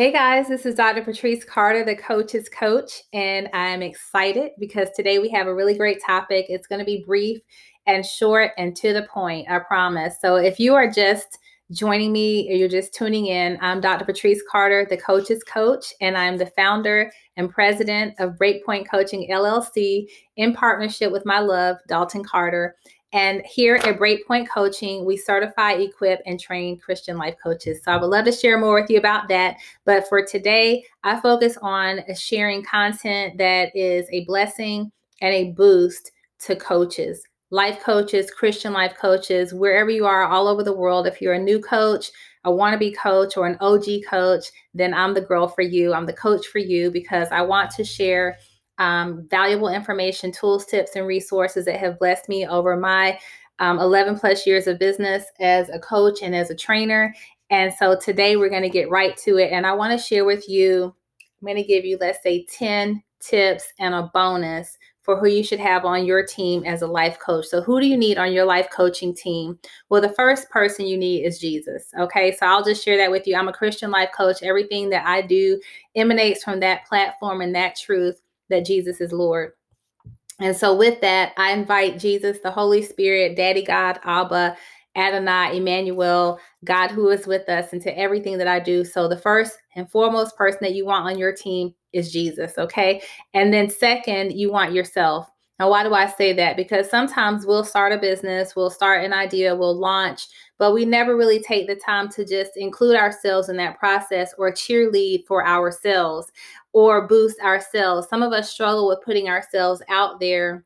Hey guys, this is Dr. Patrice Carter, the coach's coach, and I'm excited because today we have a really great topic. It's going to be brief and short and to the point, I promise. So if you are just joining me or you're just tuning in, I'm Dr. Patrice Carter, the coach's coach, and I'm the founder and president of Breakpoint Coaching LLC in partnership with my love, Dalton Carter. And here at Breakpoint Coaching, we certify, equip, and train Christian life coaches. So I would love to share more with you about that. But for today, I focus on sharing content that is a blessing and a boost to coaches, life coaches, Christian life coaches, wherever you are all over the world. If you're a new coach, a wannabe coach, or an OG coach, then I'm the girl for you. I'm the coach for you because I want to share um, valuable information, tools, tips, and resources that have blessed me over my um, 11 plus years of business as a coach and as a trainer. And so today we're going to get right to it. And I want to share with you, I'm going to give you, let's say, 10 tips and a bonus for who you should have on your team as a life coach. So, who do you need on your life coaching team? Well, the first person you need is Jesus. Okay, so I'll just share that with you. I'm a Christian life coach. Everything that I do emanates from that platform and that truth that Jesus is Lord. And so, with that, I invite Jesus, the Holy Spirit, Daddy God, Abba, Adonai, Emmanuel, God who is with us, into everything that I do. So, the first and foremost person that you want on your team is Jesus, okay? And then, second, you want yourself. Now, why do I say that? Because sometimes we'll start a business, we'll start an idea, we'll launch, but we never really take the time to just include ourselves in that process or cheerlead for ourselves or boost ourselves. Some of us struggle with putting ourselves out there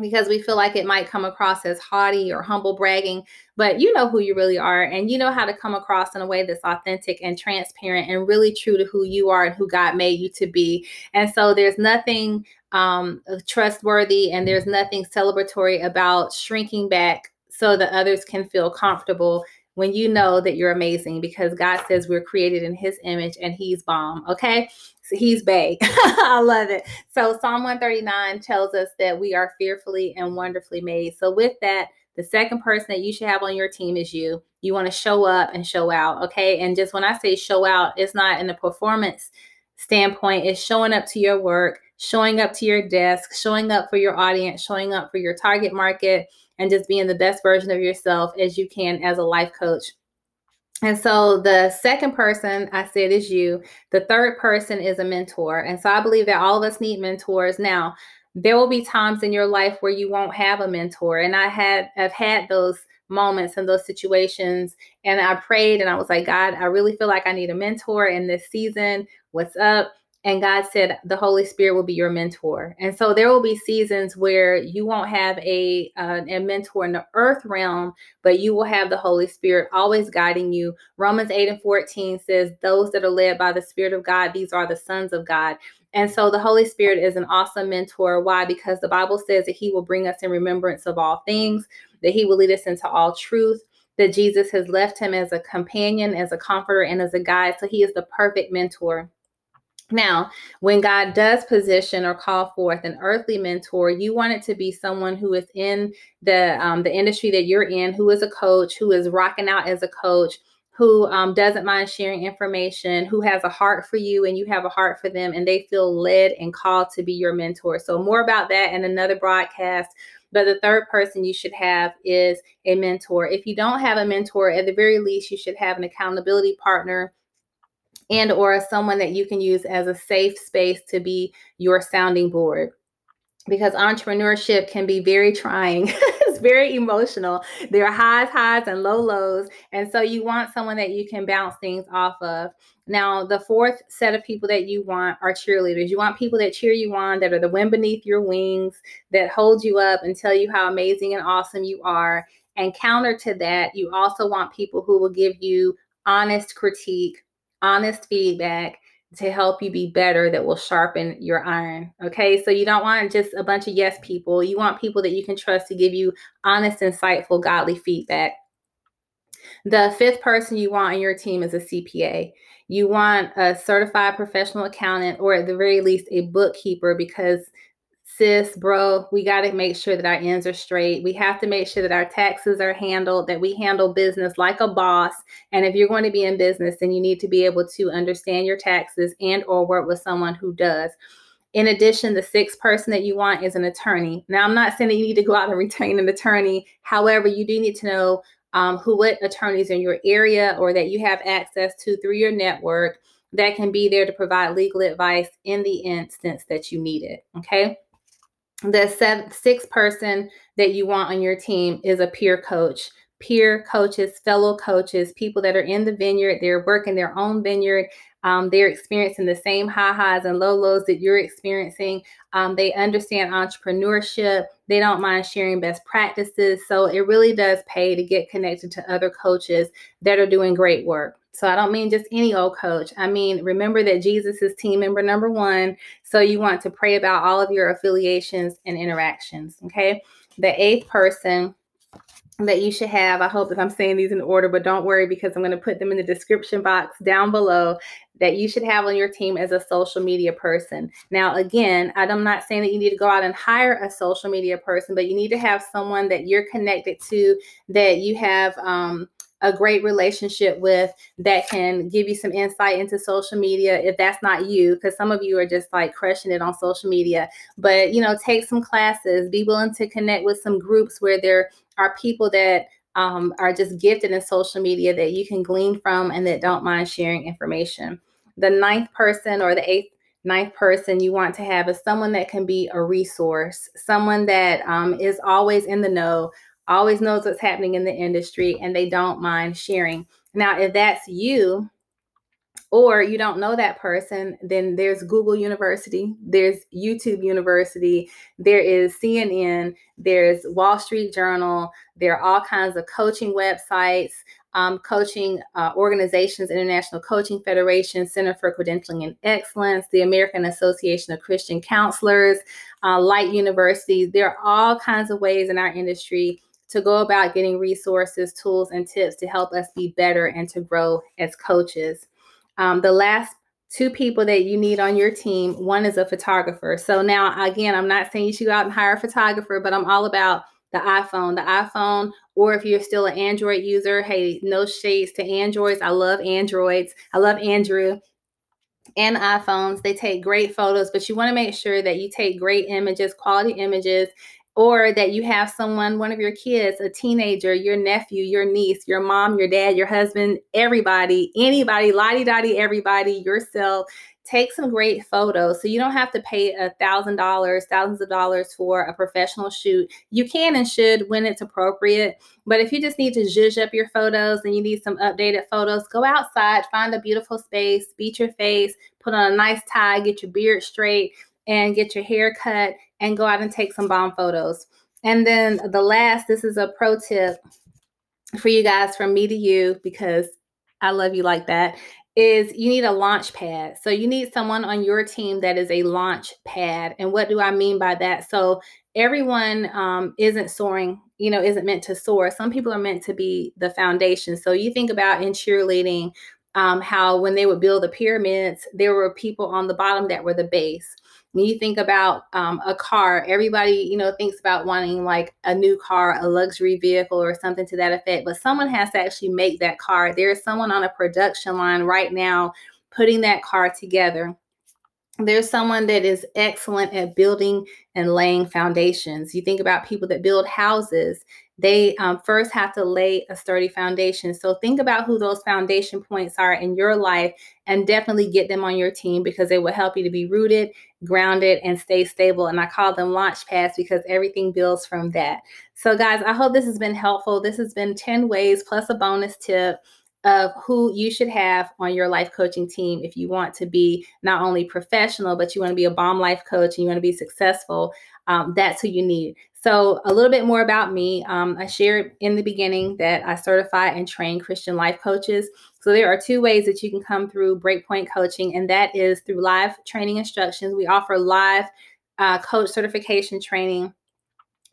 because we feel like it might come across as haughty or humble bragging, but you know who you really are and you know how to come across in a way that's authentic and transparent and really true to who you are and who God made you to be. And so there's nothing um, trustworthy and there's nothing celebratory about shrinking back so that others can feel comfortable when you know that you're amazing because God says we're created in his image and he's bomb. Okay. He's big. I love it. So Psalm 139 tells us that we are fearfully and wonderfully made. So with that, the second person that you should have on your team is you. You want to show up and show out. Okay. And just when I say show out, it's not in the performance standpoint, it's showing up to your work showing up to your desk, showing up for your audience, showing up for your target market, and just being the best version of yourself as you can as a life coach. And so the second person I said is you. The third person is a mentor. And so I believe that all of us need mentors. Now, there will be times in your life where you won't have a mentor. And I had I've had those moments and those situations. And I prayed and I was like, God, I really feel like I need a mentor in this season. What's up? And God said the Holy Spirit will be your mentor. And so there will be seasons where you won't have a uh, a mentor in the earth realm, but you will have the Holy Spirit always guiding you. Romans 8 and 14 says, "Those that are led by the Spirit of God, these are the sons of God." And so the Holy Spirit is an awesome mentor. Why? Because the Bible says that he will bring us in remembrance of all things, that he will lead us into all truth, that Jesus has left him as a companion, as a comforter, and as a guide. So he is the perfect mentor. Now, when God does position or call forth an earthly mentor, you want it to be someone who is in the um, the industry that you're in, who is a coach, who is rocking out as a coach, who um, doesn't mind sharing information, who has a heart for you and you have a heart for them, and they feel led and called to be your mentor. So, more about that in another broadcast. But the third person you should have is a mentor. If you don't have a mentor, at the very least, you should have an accountability partner and or someone that you can use as a safe space to be your sounding board because entrepreneurship can be very trying. it's very emotional. There are highs, highs, and low lows. And so you want someone that you can bounce things off of. Now, the fourth set of people that you want are cheerleaders. You want people that cheer you on, that are the wind beneath your wings, that hold you up and tell you how amazing and awesome you are. And counter to that, you also want people who will give you honest critique honest feedback to help you be better that will sharpen your iron. Okay. So you don't want just a bunch of yes people. You want people that you can trust to give you honest, insightful, godly feedback. The fifth person you want on your team is a CPA. You want a certified professional accountant or at the very least a bookkeeper because sis, bro, we got to make sure that our ends are straight. We have to make sure that our taxes are handled, that we handle business like a boss. And if you're going to be in business, then you need to be able to understand your taxes and or work with someone who does. In addition, the sixth person that you want is an attorney. Now, I'm not saying that you need to go out and retain an attorney. However, you do need to know um, who what attorneys in your area or that you have access to through your network that can be there to provide legal advice in the instance that you need it. Okay the sixth person that you want on your team is a peer coach. Peer coaches fellow coaches people that are in the vineyard they're working their own vineyard um, they're experiencing the same high highs and low lows that you're experiencing um, they understand entrepreneurship they don't mind sharing best practices so it really does pay to get connected to other coaches that are doing great work so I don't mean just any old coach. I mean, remember that Jesus is team member number one. So you want to pray about all of your affiliations and interactions. Okay. The eighth person that you should have, I hope if I'm saying these in order, but don't worry because I'm going to put them in the description box down below that you should have on your team as a social media person. Now, again, I'm not saying that you need to go out and hire a social media person, but you need to have someone that you're connected to, that you have, um, a great relationship with that can give you some insight into social media if that's not you because some of you are just like crushing it on social media. But you know take some classes. Be willing to connect with some groups where there are people that um, are just gifted in social media that you can glean from and that don't mind sharing information the ninth person or the eighth ninth person you want to have is someone that can be a resource, someone that um, is always in the know, always knows what's happening in the industry and they don't mind sharing. Now, if that's you, or you don't know that person, then there's Google University, there's YouTube University, there is CNN, there's Wall Street Journal, there are all kinds of coaching websites, um, coaching uh, organizations, International Coaching Federation, Center for Credentialing and Excellence, the American Association of Christian Counselors, uh, Light University. There are all kinds of ways in our industry to go about getting resources, tools, and tips to help us be better and to grow as coaches. Um, the last two people that you need on your team one is a photographer. So, now again, I'm not saying you should go out and hire a photographer, but I'm all about the iPhone. The iPhone, or if you're still an Android user, hey, no shades to Androids. I love Androids. I love Android and iPhones. They take great photos, but you want to make sure that you take great images, quality images, or that you have someone, one of your kids, a teenager, your nephew, your niece, your mom, your dad, your husband, everybody, anybody, lottie dottie, everybody, yourself. Take some great photos so you don't have to pay a thousand dollars, thousands of dollars for a professional shoot. You can and should when it's appropriate. But if you just need to zhuzh up your photos and you need some updated photos, go outside, find a beautiful space, beat your face, put on a nice tie, get your beard straight, and get your hair cut and go out and take some bomb photos. And then the last, this is a pro tip for you guys from me to you because I love you like that is you need a launch pad. So you need someone on your team that is a launch pad. And what do I mean by that? So everyone um, isn't soaring, you know, isn't meant to soar. Some people are meant to be the foundation. So you think about in cheerleading, um, how when they would build the pyramids, there were people on the bottom that were the base. When you think about um, a car, everybody, you know, thinks about wanting like a new car, a luxury vehicle, or something to that effect. But someone has to actually make that car. There is someone on a production line right now putting that car together. There's someone that is excellent at building and laying foundations. You think about people that build houses they um, first have to lay a sturdy foundation. So think about who those foundation points are in your life and definitely get them on your team because they will help you to be rooted, grounded, and stay stable. And I call them launch pads because everything builds from that. So, guys, I hope this has been helpful. This has been 10 ways plus a bonus tip of who you should have on your life coaching team if you want to be not only professional, but you want to be a bomb life coach and you want to be successful. Um, that's who you need. So, a little bit more about me. Um, I shared in the beginning that I certify and train Christian life coaches. So, there are two ways that you can come through Breakpoint Coaching, and that is through live training instructions. We offer live uh, coach certification training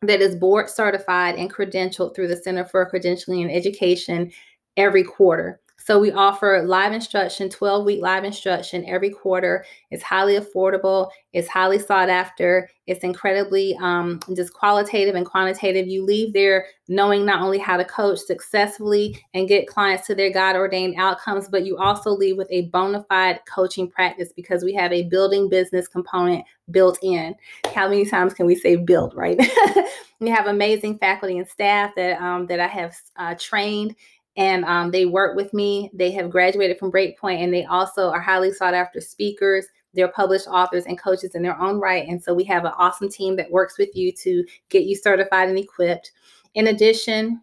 that is board certified and credentialed through the Center for Credentialing and Education every quarter. So we offer live instruction, 12 week live instruction every quarter. It's highly affordable, it's highly sought after, it's incredibly um, just qualitative and quantitative. You leave there knowing not only how to coach successfully and get clients to their God ordained outcomes, but you also leave with a bona fide coaching practice because we have a building business component built in. How many times can we say build, right? we have amazing faculty and staff that um, that I have uh, trained and um, they work with me. They have graduated from Breakpoint, and they also are highly sought after speakers. They're published authors and coaches in their own right. And so we have an awesome team that works with you to get you certified and equipped. In addition,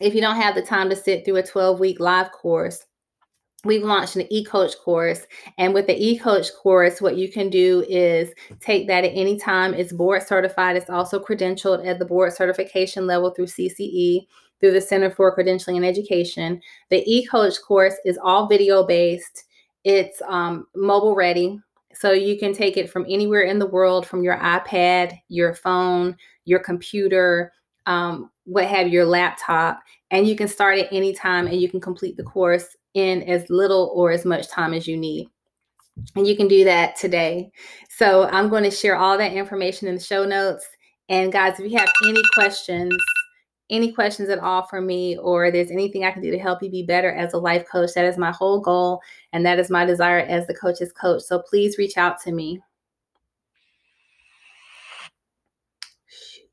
if you don't have the time to sit through a 12 week live course, we've launched an e-coach course and with the e-coach course what you can do is take that at any time it's board certified it's also credentialed at the board certification level through CCE through the Center for Credentialing and Education. The eCoach course is all video based, it's um, mobile ready. So you can take it from anywhere in the world from your iPad, your phone, your computer, um, what have your laptop, and you can start at any time and you can complete the course in as little or as much time as you need. And you can do that today. So I'm going to share all that information in the show notes. And guys, if you have any questions, any questions at all for me or there's anything I can do to help you be better as a life coach, that is my whole goal. And that is my desire as the coach's coach. So please reach out to me. Shoot.